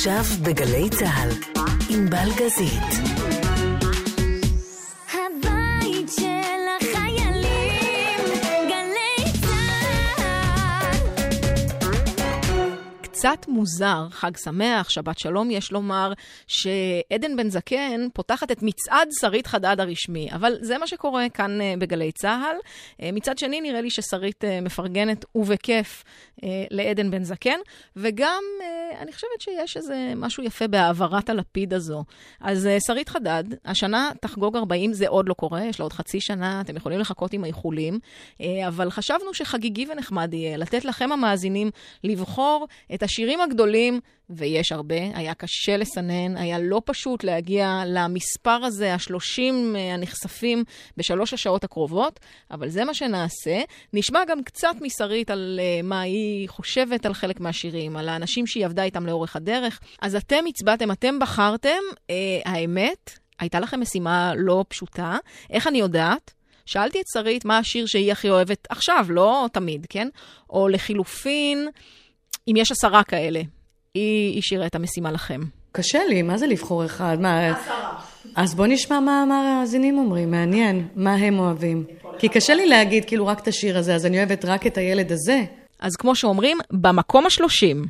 עכשיו בגלי צה"ל, עם בלגזית. קצת מוזר, חג שמח, שבת שלום, יש לומר, שעדן בן זקן פותחת את מצעד שרית חדד הרשמי, אבל זה מה שקורה כאן אה, בגלי צה"ל. אה, מצד שני, נראה לי ששרית אה, מפרגנת ובכיף לעדן בן זקן, וגם אני חושבת שיש איזה משהו יפה בהעברת הלפיד הזו. אז שרית חדד, השנה תחגוג 40, זה עוד לא קורה, יש לה עוד חצי שנה, אתם יכולים לחכות עם האיחולים, אבל חשבנו שחגיגי ונחמד יהיה לתת לכם המאזינים לבחור את השירים הגדולים, ויש הרבה, היה קשה לסנן, היה לא פשוט להגיע למספר הזה, השלושים אה, הנחשפים בשלוש השעות הקרובות, אבל זה מה שנעשה. נשמע גם קצת משרית על uh, מה היא חושבת על חלק מהשירים, על האנשים שהיא עבדה איתם לאורך הדרך. אז אתם הצבעתם, אתם בחרתם, uh, האמת, הייתה לכם משימה לא פשוטה. איך אני יודעת? שאלתי את שרית מה השיר שהיא הכי אוהבת עכשיו, לא תמיד, כן? או לחילופין, אם יש עשרה כאלה, היא השאירה את המשימה לכם. קשה לי, מה זה לבחור אחד? מה... עשרה. אז בוא נשמע מה המאזינים אומרים, מעניין, מה הם אוהבים. כי קשה לי להגיד כאילו רק את השיר הזה, אז אני אוהבת רק את הילד הזה. אז כמו שאומרים, במקום השלושים.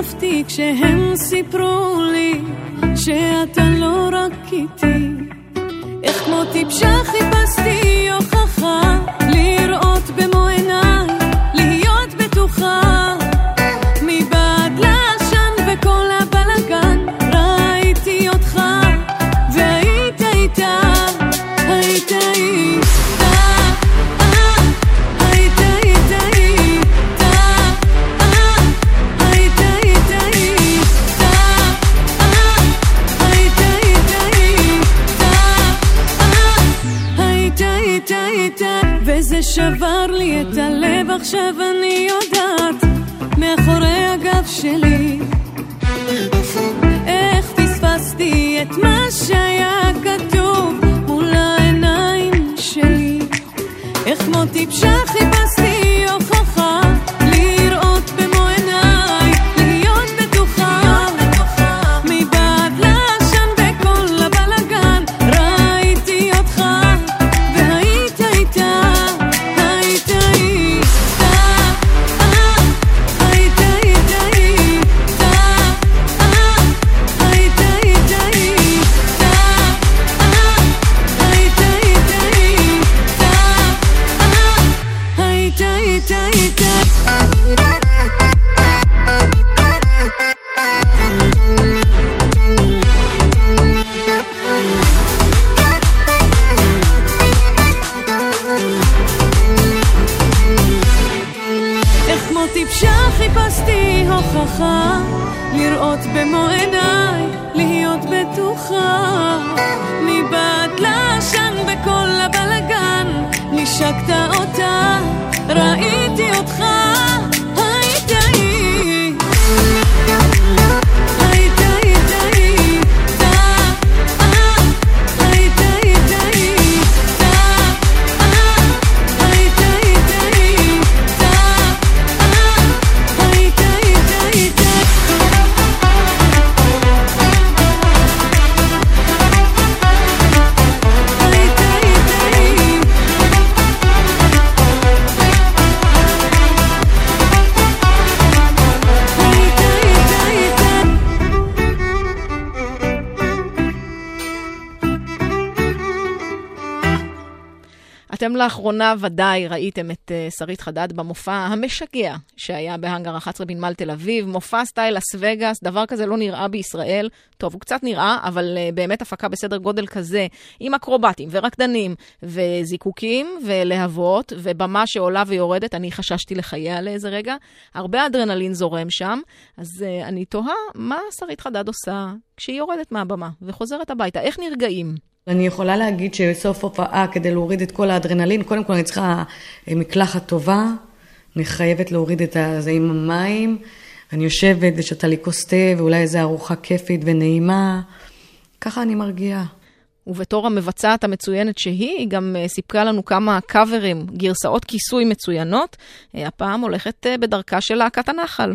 נשרפתי כשהם סיפרו לי שאתה לא רק איתי לאחרונה ודאי ראיתם את uh, שרית חדד במופע המשגע שהיה בהאנגר 11 בנמל תל אביב, מופע סטייל לס וגאס, דבר כזה לא נראה בישראל. טוב, הוא קצת נראה, אבל uh, באמת הפקה בסדר גודל כזה, עם אקרובטים ורקדנים וזיקוקים ולהבות ובמה שעולה ויורדת, אני חששתי לחייה לאיזה רגע. הרבה אדרנלין זורם שם, אז uh, אני תוהה מה שרית חדד עושה כשהיא יורדת מהבמה וחוזרת הביתה, איך נרגעים? אני יכולה להגיד שבסוף הופעה, כדי להוריד את כל האדרנלין, קודם כל אני צריכה אה, מקלחת טובה, אני חייבת להוריד את זה עם המים, אני יושבת ושותה לי כוס תה ואולי איזו ארוחה כיפית ונעימה, ככה אני מרגיעה. ובתור המבצעת המצוינת שהיא, היא גם אה, סיפקה לנו כמה קאברים, גרסאות כיסוי מצוינות. אה, הפעם הולכת בדרכה של להקת הנחל.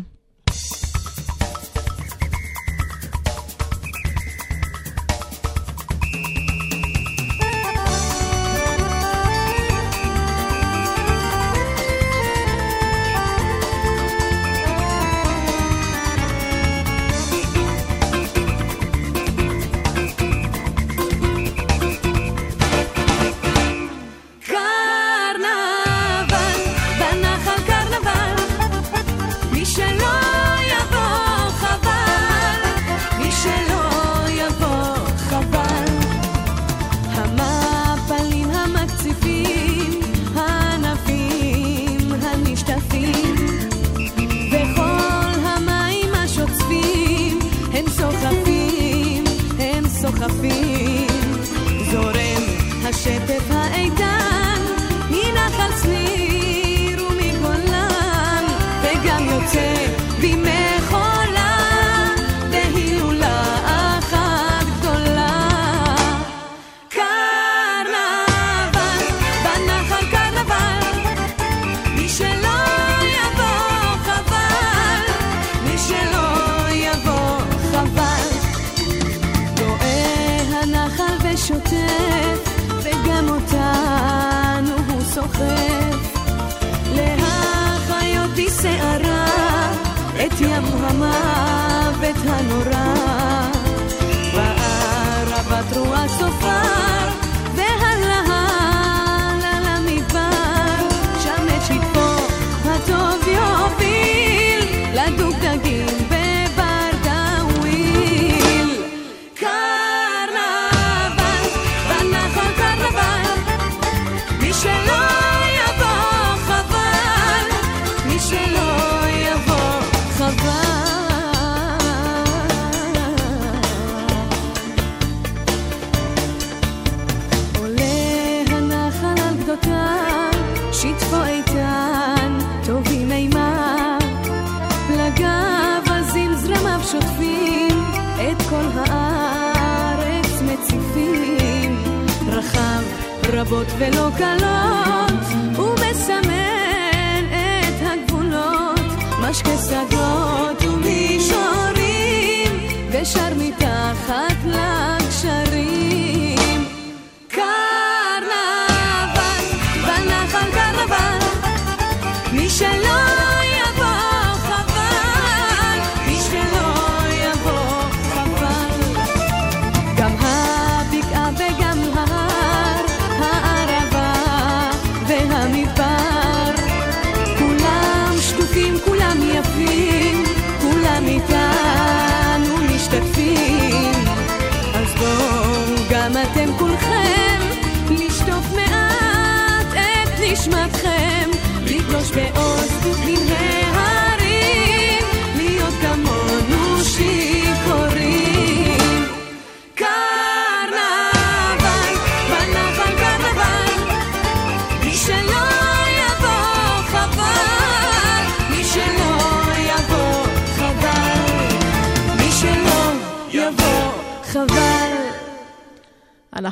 ולא קלות,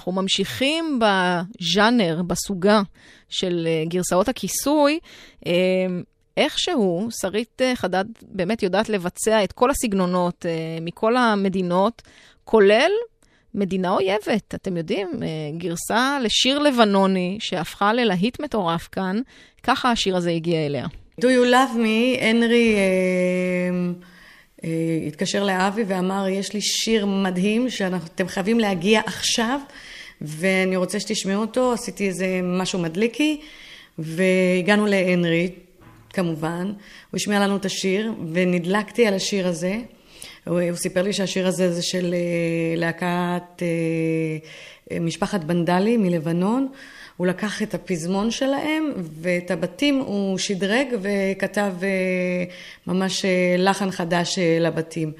אנחנו ממשיכים בז'אנר, בסוגה של אה, גרסאות הכיסוי. אה, איכשהו, שרית אה, חדד באמת יודעת לבצע את כל הסגנונות מכל המדינות, כולל מדינה אויבת. אתם יודעים, גרסה לשיר לבנוני שהפכה ללהיט מטורף כאן, ככה השיר הזה הגיע אליה. Do you love me, הנרי... התקשר לאבי ואמר, יש לי שיר מדהים שאתם חייבים להגיע עכשיו, ואני רוצה שתשמעו אותו, עשיתי איזה משהו מדליקי, והגענו להנרי, כמובן, הוא השמיע לנו את השיר, ונדלקתי על השיר הזה. הוא, הוא סיפר לי שהשיר הזה זה של אה, להקת אה, משפחת בנדלי מלבנון. הוא לקח את הפזמון שלהם ואת הבתים הוא שדרג וכתב אה, ממש אה, לחן חדש אה, לבתים.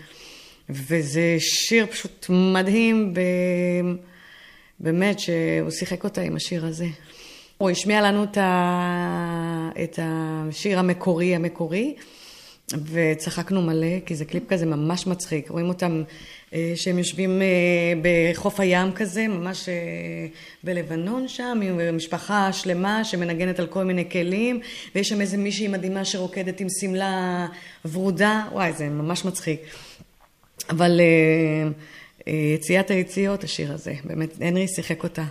וזה שיר פשוט מדהים, באמת שהוא שיחק אותה עם השיר הזה. הוא השמיע לנו את, ה... את השיר המקורי המקורי, וצחקנו מלא, כי זה קליפ כזה ממש מצחיק. רואים אותם אה, שהם יושבים אה, בחוף הים כזה, ממש אה, בלבנון שם, עם משפחה שלמה שמנגנת על כל מיני כלים, ויש שם איזה מישהי מדהימה שרוקדת עם שמלה ורודה, וואי, זה ממש מצחיק. אבל יציאת היציאות, השיר הזה, באמת, הנרי שיחק אותה.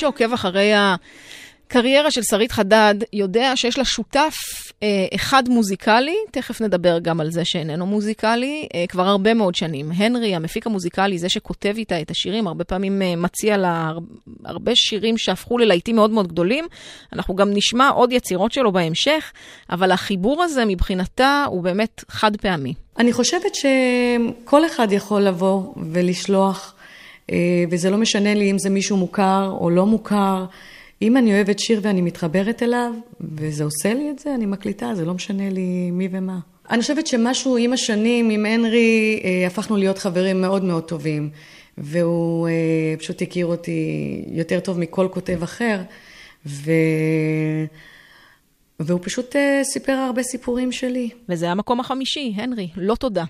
שעוקב אחרי הקריירה של שרית חדד, יודע שיש לה שותף אה, אחד מוזיקלי, תכף נדבר גם על זה שאיננו מוזיקלי, אה, כבר הרבה מאוד שנים. הנרי, המפיק המוזיקלי, זה שכותב איתה את השירים, הרבה פעמים אה, מציע לה הרבה שירים שהפכו ללהיטים מאוד מאוד גדולים. אנחנו גם נשמע עוד יצירות שלו בהמשך, אבל החיבור הזה מבחינתה הוא באמת חד פעמי. אני חושבת שכל אחד יכול לבוא ולשלוח. אה, וזה לא משנה לי אם זה מישהו מוכר או לא מוכר. אם אני אוהבת שיר ואני מתחברת אליו, וזה עושה לי את זה, אני מקליטה, זה לא משנה לי מי ומה. אני חושבת שמשהו עם השנים, עם הנרי, אה, הפכנו להיות חברים מאוד מאוד טובים. והוא אה, פשוט הכיר אותי יותר טוב מכל כותב אחר, ו... והוא פשוט סיפר הרבה סיפורים שלי. וזה המקום החמישי, הנרי, לא תודה.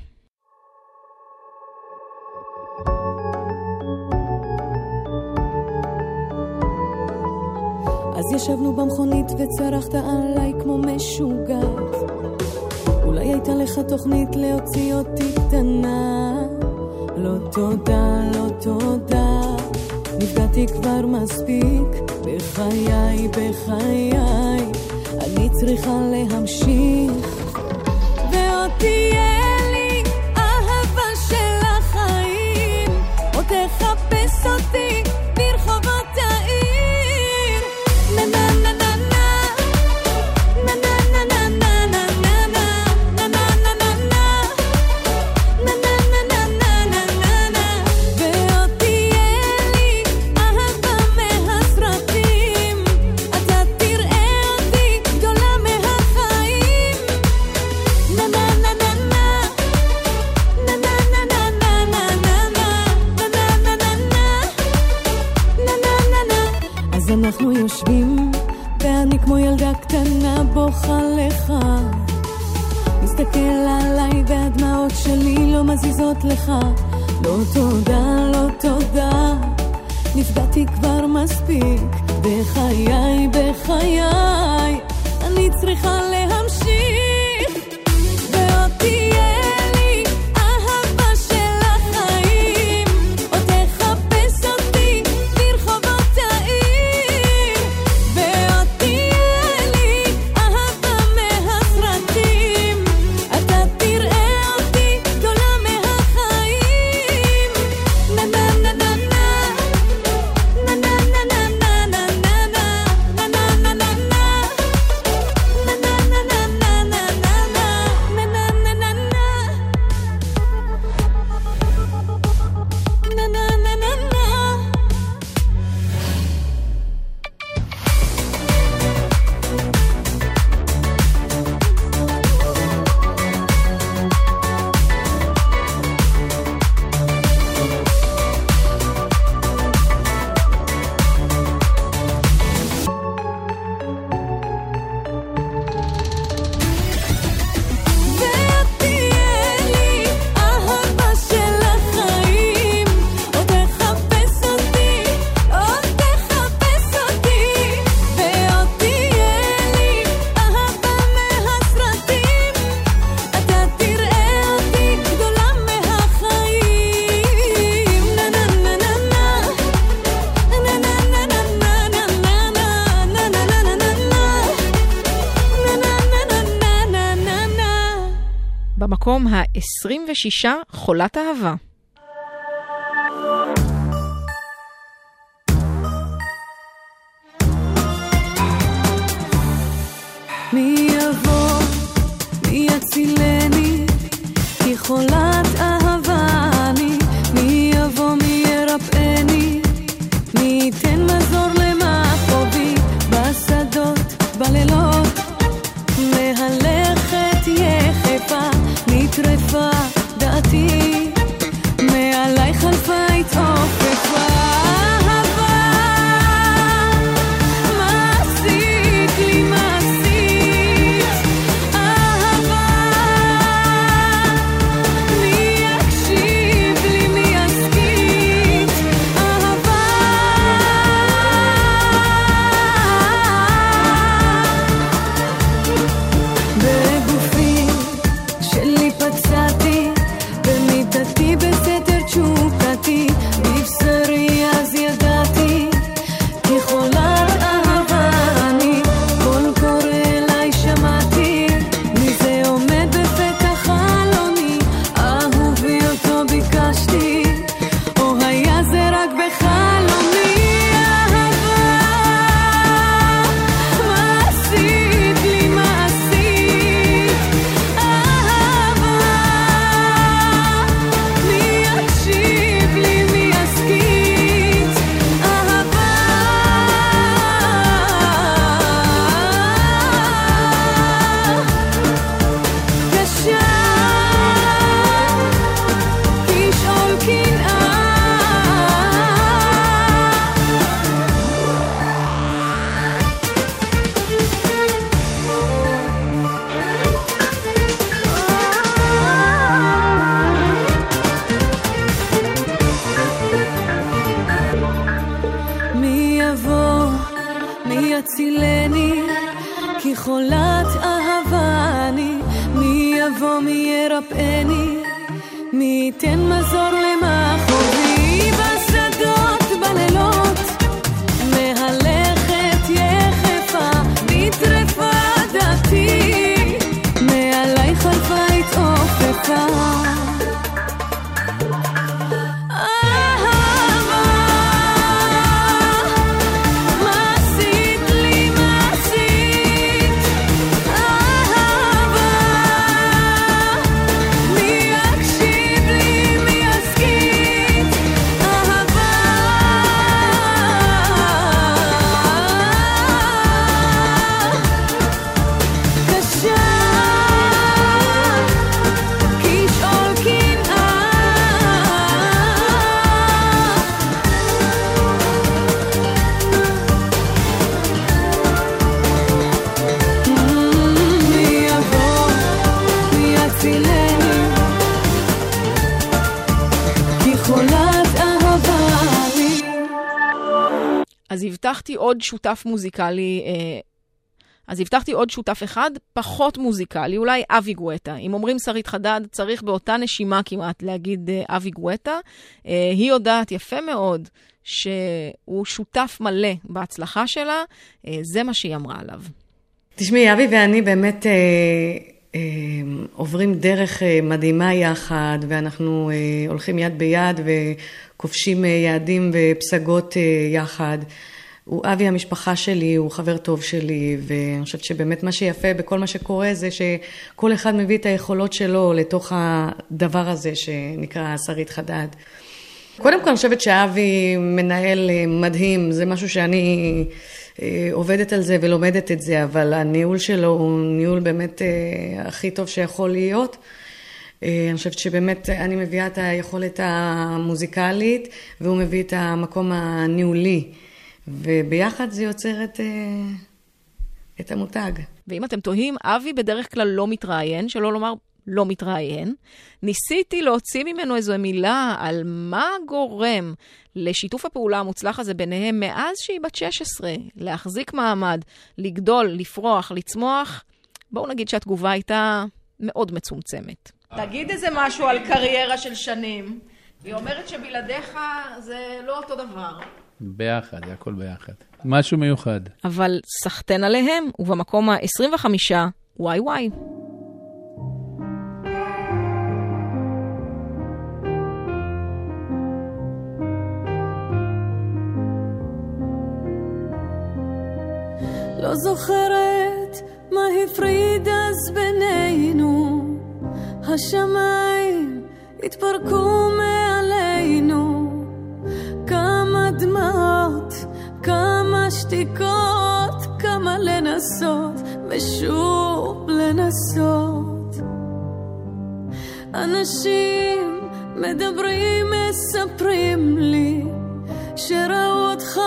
אז ישבנו במכונית וצרחת עליי כמו משוגעת. אולי הייתה לך תוכנית להוציא אותי קטנה. לא תודה, לא תודה, נפגעתי כבר מספיק. בחיי, בחיי, אני צריכה להמשיך. ועוד 26 חולת אהבה. עוד שותף מוזיקלי אה, אז הבטחתי עוד שותף אחד, פחות מוזיקלי, אולי אבי גואטה. אם אומרים שרית חדד, צריך באותה נשימה כמעט להגיד uh, אבי גואטה. Uh, היא יודעת יפה מאוד שהוא שותף מלא בהצלחה שלה, זה מה שהיא אמרה עליו. תשמעי, אבי ואני באמת אה, אה, עוברים דרך אה, מדהימה יחד, ואנחנו אה, הולכים יד ביד וכובשים אה, יעדים ופסגות אה, יחד. הוא אבי המשפחה שלי, הוא חבר טוב שלי, ואני חושבת שבאמת מה שיפה בכל מה שקורה זה שכל אחד מביא את היכולות שלו לתוך הדבר הזה שנקרא שרית חדד. קודם כל אני חושבת שאבי מנהל אה, מדהים, זה משהו שאני אה, עובדת על זה ולומדת את זה, אבל הניהול שלו הוא ניהול באמת אה, הכי טוב שיכול להיות. אני חושבת שבאמת אני מביאה את היכולת המוזיקלית והוא מביא את המקום הניהולי. וביחד זה יוצר את, אה, את המותג. ואם אתם תוהים, אבי בדרך כלל לא מתראיין, שלא לומר לא מתראיין. ניסיתי להוציא ממנו איזו מילה על מה גורם לשיתוף הפעולה המוצלח הזה ביניהם מאז שהיא בת 16, להחזיק מעמד, לגדול, לפרוח, לצמוח. בואו נגיד שהתגובה הייתה מאוד מצומצמת. תגיד איזה משהו על קריירה של שנים. היא אומרת שבלעדיך זה לא אותו דבר. ביחד, זה הכל ביחד. משהו מיוחד. אבל סחטיין עליהם, ובמקום ה-25, וואי וואי. לא זוכרת מה הפריד אז בינינו, השמיים התפרקו מעלינו. כמה דמעות, כמה שתיקות, כמה לנסות ושוב לנסות. אנשים מדברים, מספרים לי שראו אותך,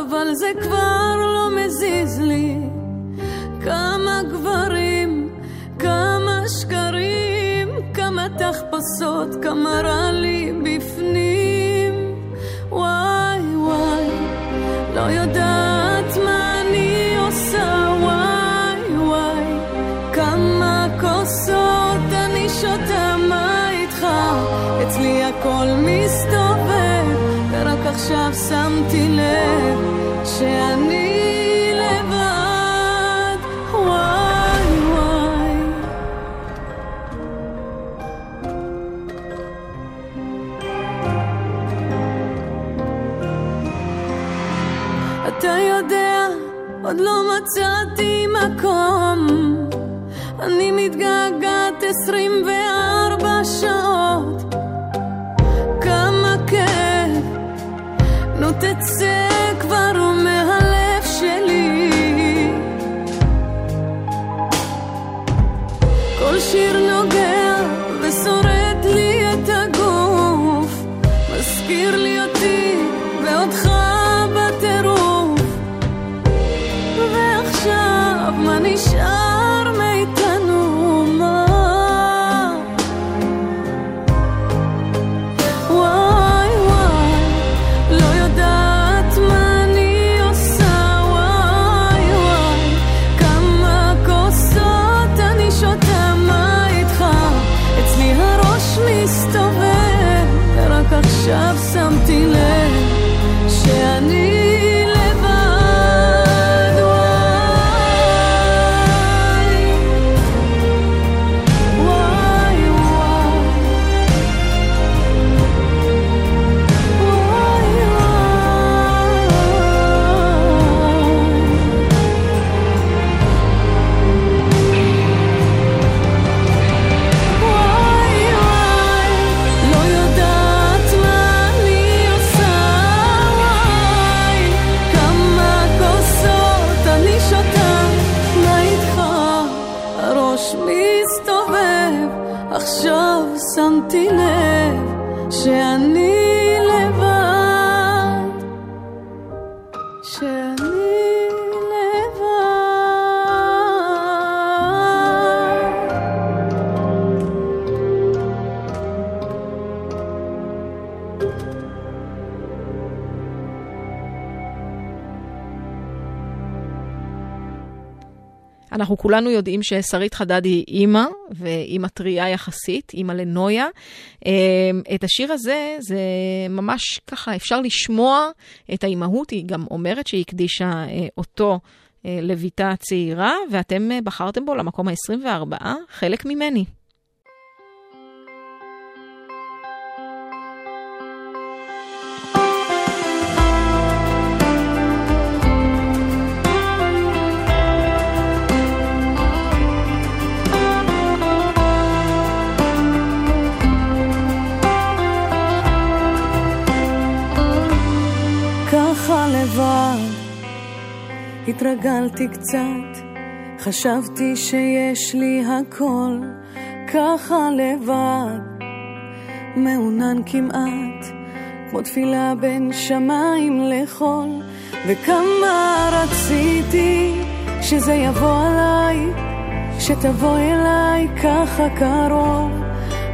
אבל זה כבר לא מזיז לי. כמה גברים, כמה שקרים, כמה תחפושות, כמה רע לי בפנים. לא יודעת שמתי לב שאני מצאתי מקום עכשיו שמתי לב שאני כולנו יודעים ששרית חדד היא אימא, ואימא טריה יחסית, אימא לנויה. אה, את השיר הזה, זה ממש ככה, אפשר לשמוע את האימהות, היא גם אומרת שהיא הקדישה אה, אותו לביתה הצעירה, ואתם בחרתם בו למקום ה-24, חלק ממני. התרגלתי קצת, חשבתי שיש לי הכל, ככה לבד, מעונן כמעט, כמו תפילה בין שמיים לחול, וכמה רציתי שזה יבוא עליי, שתבוא אליי ככה קרוב,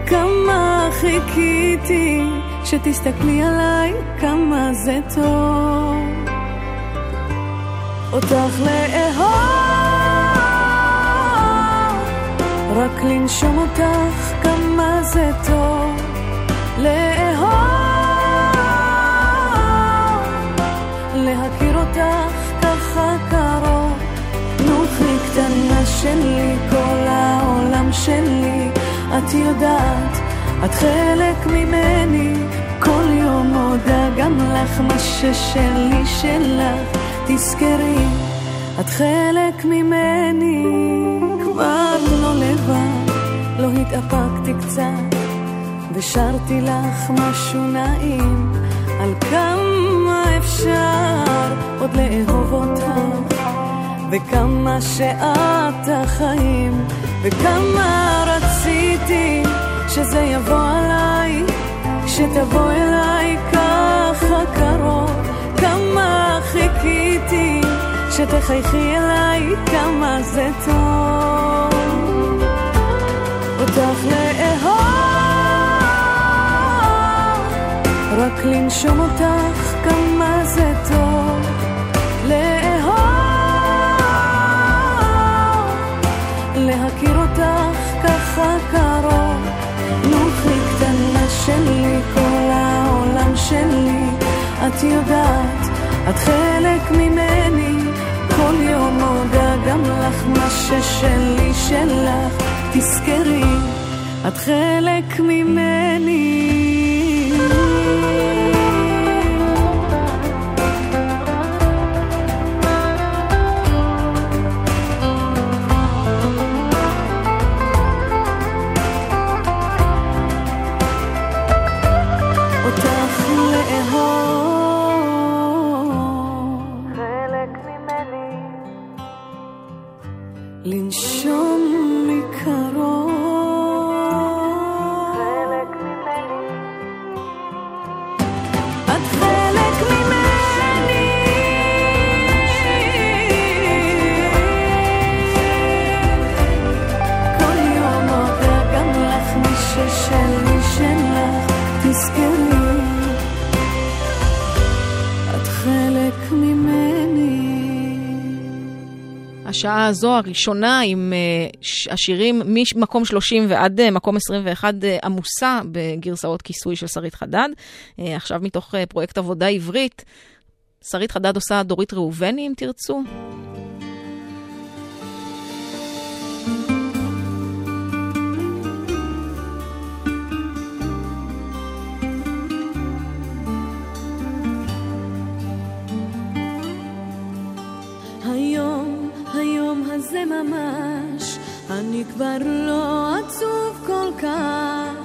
כמה חיכיתי שתסתכלי עליי, כמה זה טוב. אותך לאהוב, רק לנשום אותך כמה זה טוב, לאהוב, להכיר אותך ככה קרוב, נוחי קטנה שלי, כל העולם שלי, את יודעת, את חלק ממני, כל יום מודה גם לך מה ששלי שלך. תזכרי, את חלק ממני, כבר לא לבד, לא התאפקתי קצת, ושרתי לך משהו נעים, על כמה אפשר עוד לאהוב אותך, וכמה שאת החיים, וכמה רציתי שזה יבוא עליי, שתבוא אליי ככה קרוב. חיכיתי שתחייכי אליי, כמה זה טוב. אותך לאהוב, רק לנשום אותך, כמה זה טוב. לאהוב, להכיר אותך ככה קרוב, נוחי קטנה שלי, כל העולם שלי את יודעת, את חלק ממני, כל יום מודה גם לך מה ששלי שלך, תזכרי, את חלק ממני. השעה הזו הראשונה עם uh, השירים ממקום 30 ועד uh, מקום 21 uh, עמוסה בגרסאות כיסוי של שרית חדד. עכשיו מתוך פרויקט עבודה עברית, שרית חדד עושה דורית ראובני, אם תרצו. ממש, אני כבר לא עצוב כל כך,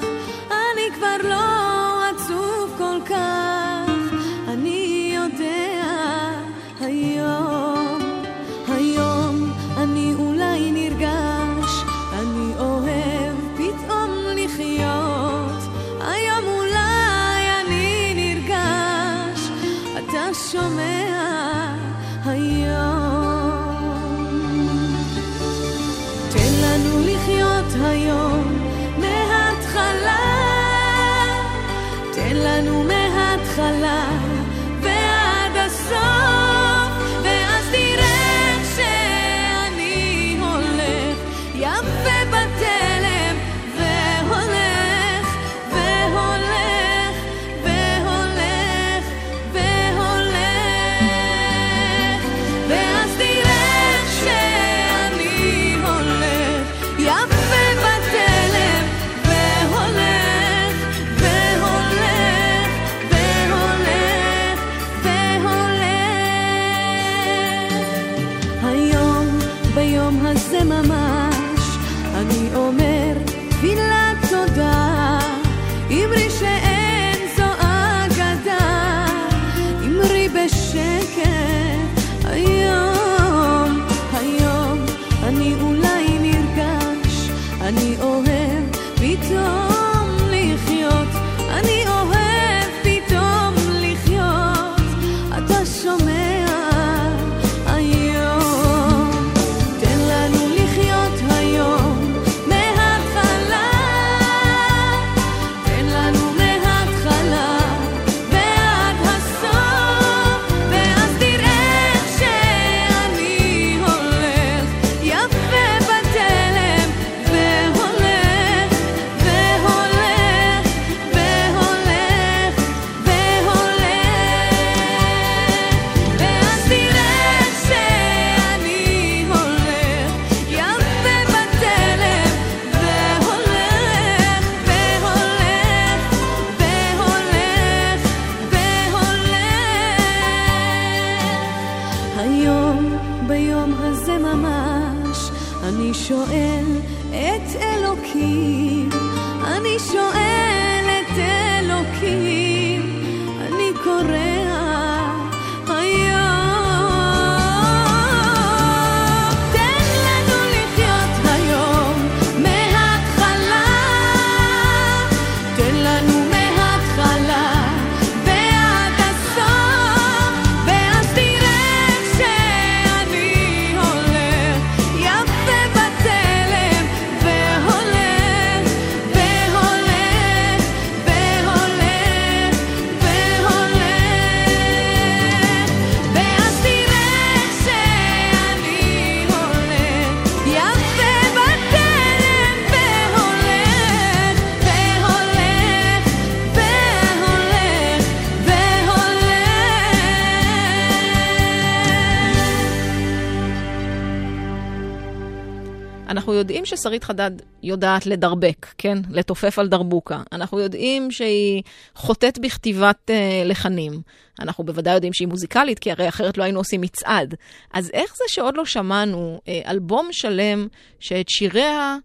ששרית חדד יודעת לדרבק, כן? לתופף על דרבוקה. אנחנו יודעים שהיא חוטאת בכתיבת אה, לחנים. אנחנו בוודאי יודעים שהיא מוזיקלית, כי הרי אחרת לא היינו עושים מצעד. אז איך זה שעוד לא שמענו אה, אלבום שלם שאת שיריה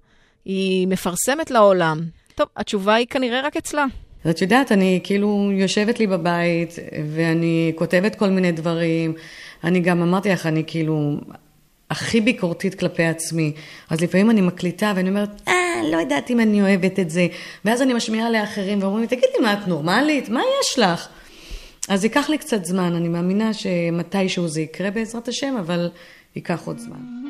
היא מפרסמת לעולם? טוב, התשובה היא כנראה רק אצלה. אז את יודעת, אני כאילו יושבת לי בבית, ואני כותבת כל מיני דברים. אני גם אמרתי לך, אני כאילו הכי ביקורתית כלפי עצמי. אז לפעמים אני מקליטה ואני אומרת, אה, לא יודעת אם אני אוהבת את זה. ואז אני משמיעה לאחרים ואומרים לי, תגידי, מה, את נורמלית? מה יש לך? אז ייקח לי קצת זמן, אני מאמינה שמתישהו זה יקרה בעזרת השם, אבל ייקח עוד זמן.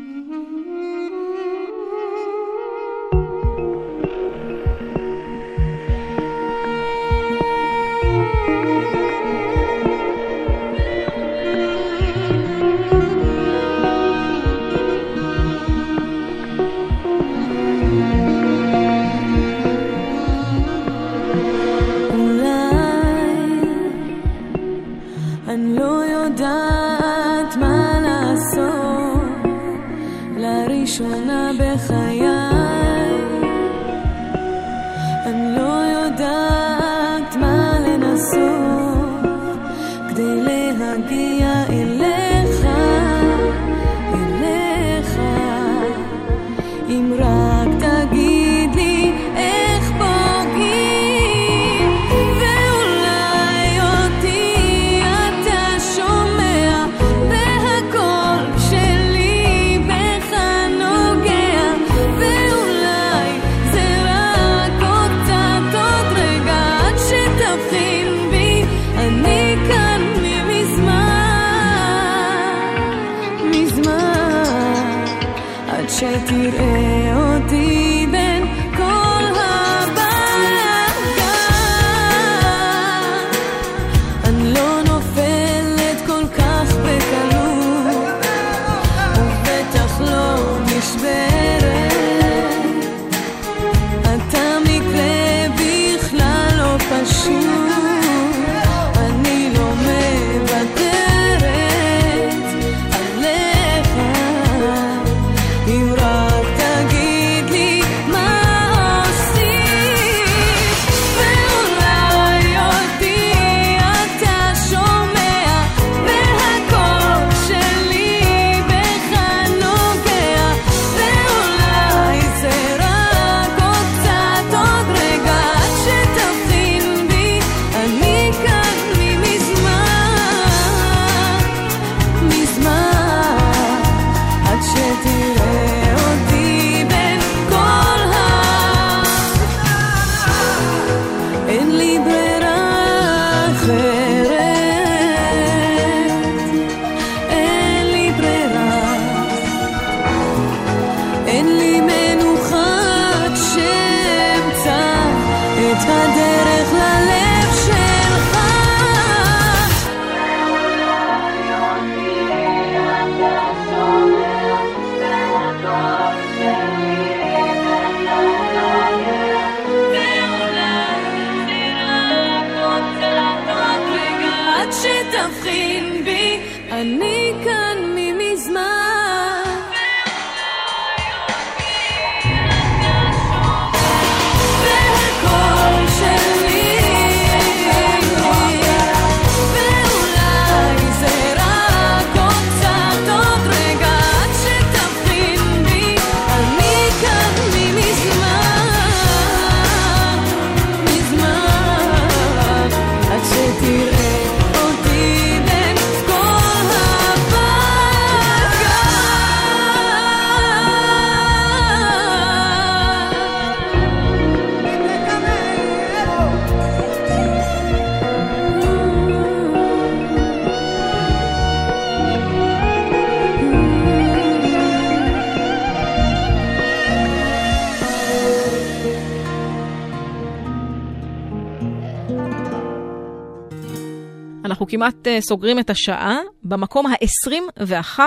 כמעט אה, סוגרים את השעה, במקום ה-21.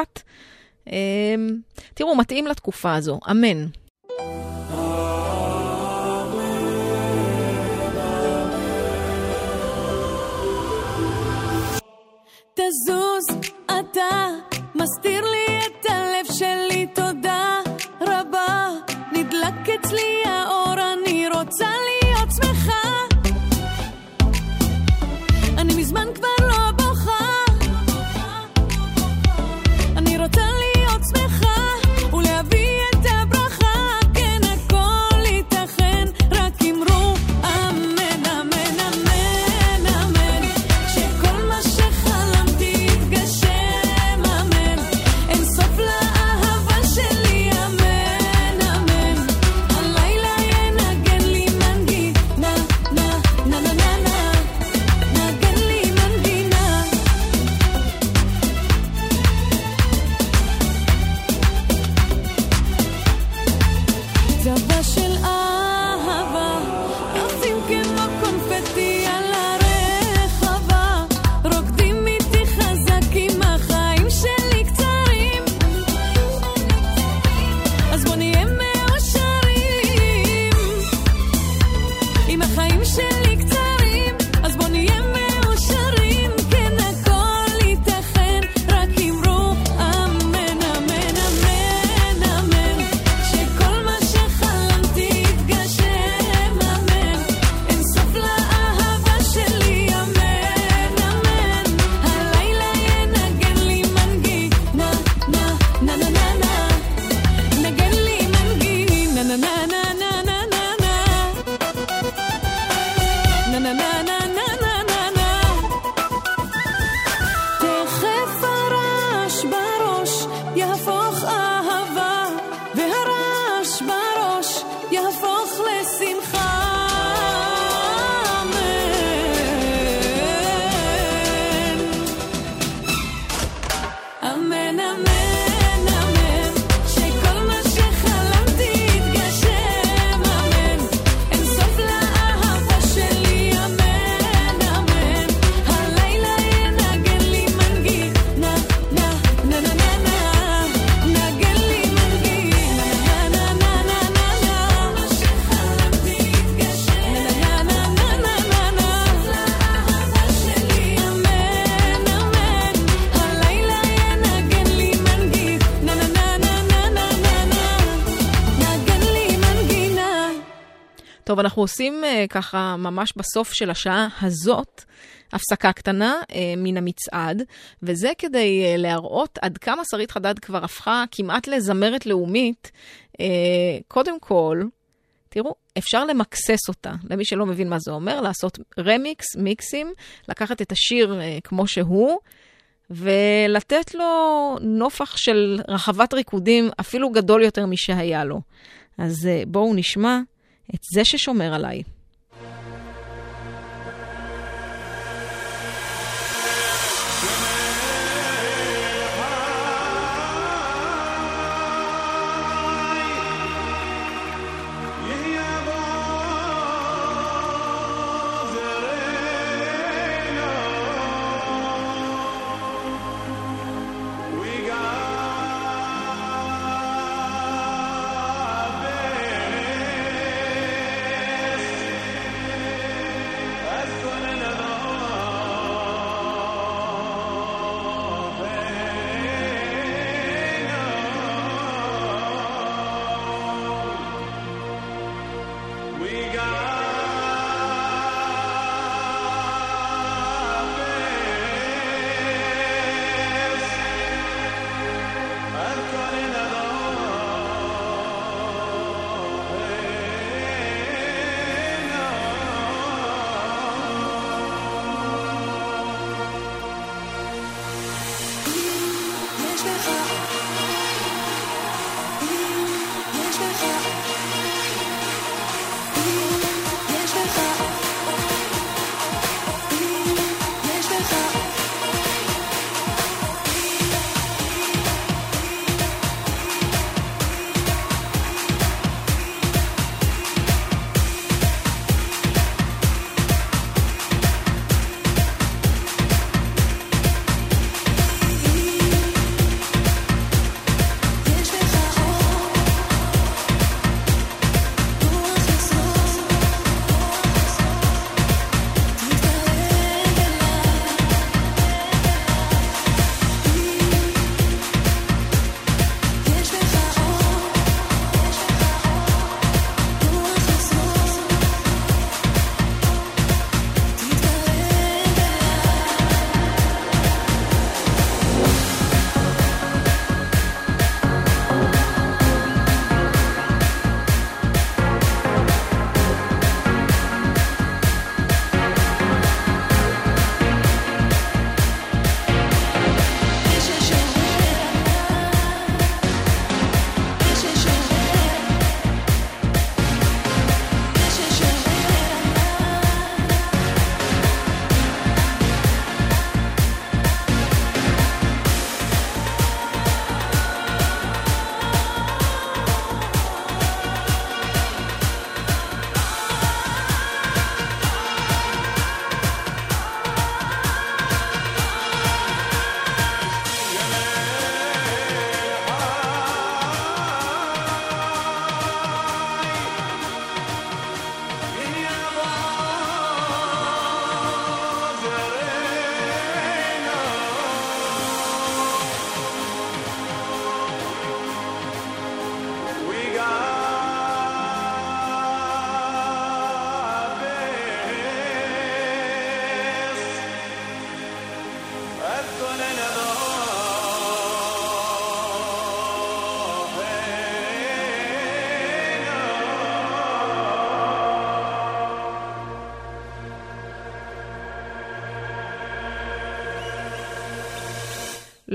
אמ, תראו, מתאים לתקופה הזו, אמן. תזוז, אתה מסתיר לי את הלב שלי, טוב. I rush you טוב, אנחנו עושים אה, ככה ממש בסוף של השעה הזאת. הפסקה קטנה אה, מן המצעד, וזה כדי אה, להראות עד כמה שרית חדד כבר הפכה כמעט לזמרת לאומית. אה, קודם כל, תראו, אפשר למקסס אותה, למי שלא מבין מה זה אומר, לעשות רמיקס, מיקסים, לקחת את השיר אה, כמו שהוא, ולתת לו נופח של רחבת ריקודים אפילו גדול יותר משהיה לו. אז אה, בואו נשמע. את זה ששומר עליי.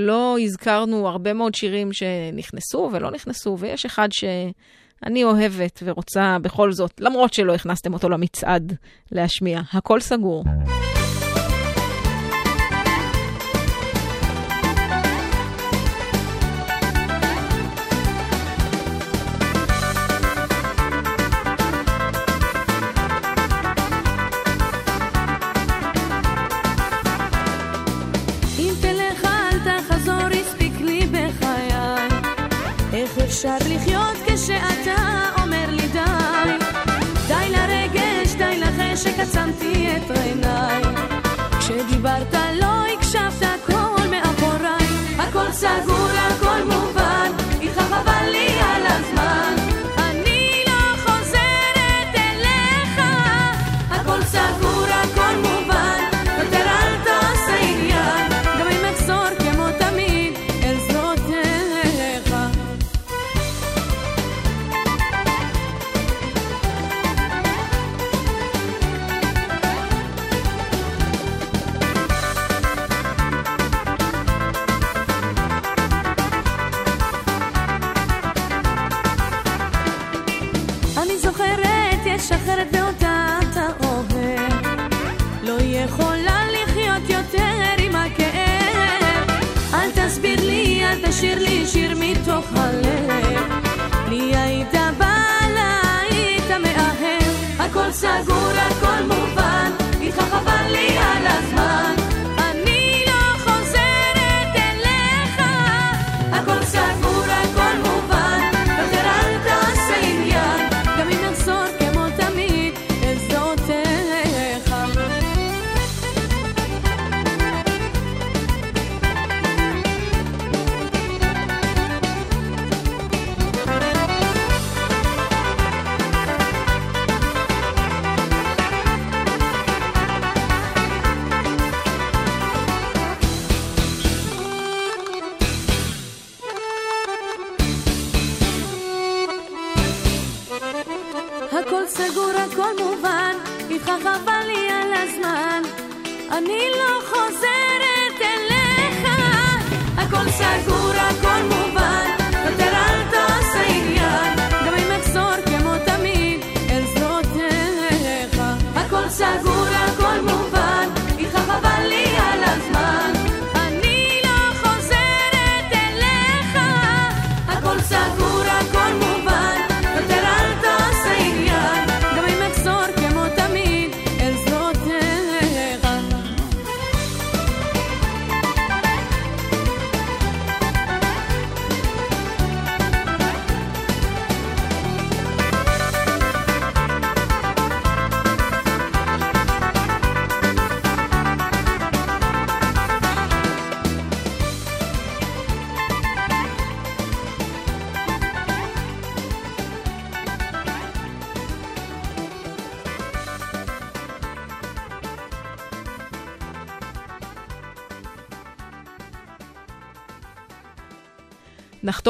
לא הזכרנו הרבה מאוד שירים שנכנסו ולא נכנסו, ויש אחד שאני אוהבת ורוצה בכל זאת, למרות שלא הכנסתם אותו למצעד, להשמיע. הכל סגור. אפשר לחיות כשאתה אומר לי די? די לרגש, די לחשק, עצמתי את עיניי. כשדיברת לא הקשבת, הכל מאחוריי. הכל סגור, הכל מובן, איתך חבל לי איתך חבל לי על הזמן. אני לא חוזרת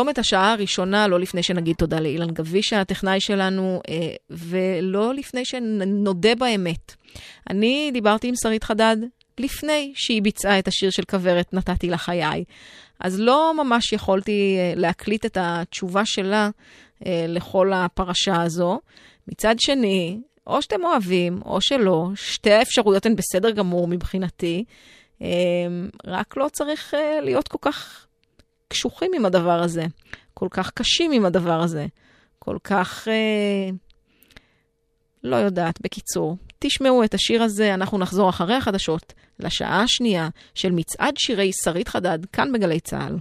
נחתום את השעה הראשונה לא לפני שנגיד תודה לאילן גביש, הטכנאי שלנו, אה, ולא לפני שנודה באמת. אני דיברתי עם שרית חדד לפני שהיא ביצעה את השיר של כוורת נתתי לה חיי. אז לא ממש יכולתי אה, להקליט את התשובה שלה אה, לכל הפרשה הזו. מצד שני, או שאתם אוהבים, או שלא, שתי האפשרויות הן בסדר גמור מבחינתי. רק לא צריך להיות כל כך קשוחים עם הדבר הזה, כל כך קשים עם הדבר הזה, כל כך... אה, לא יודעת, בקיצור. תשמעו את השיר הזה, אנחנו נחזור אחרי החדשות לשעה השנייה של מצעד שירי שרית חדד, כאן בגלי צה"ל.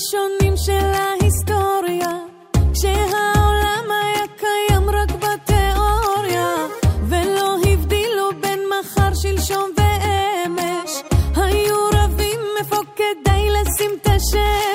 הראשונים של ההיסטוריה shit.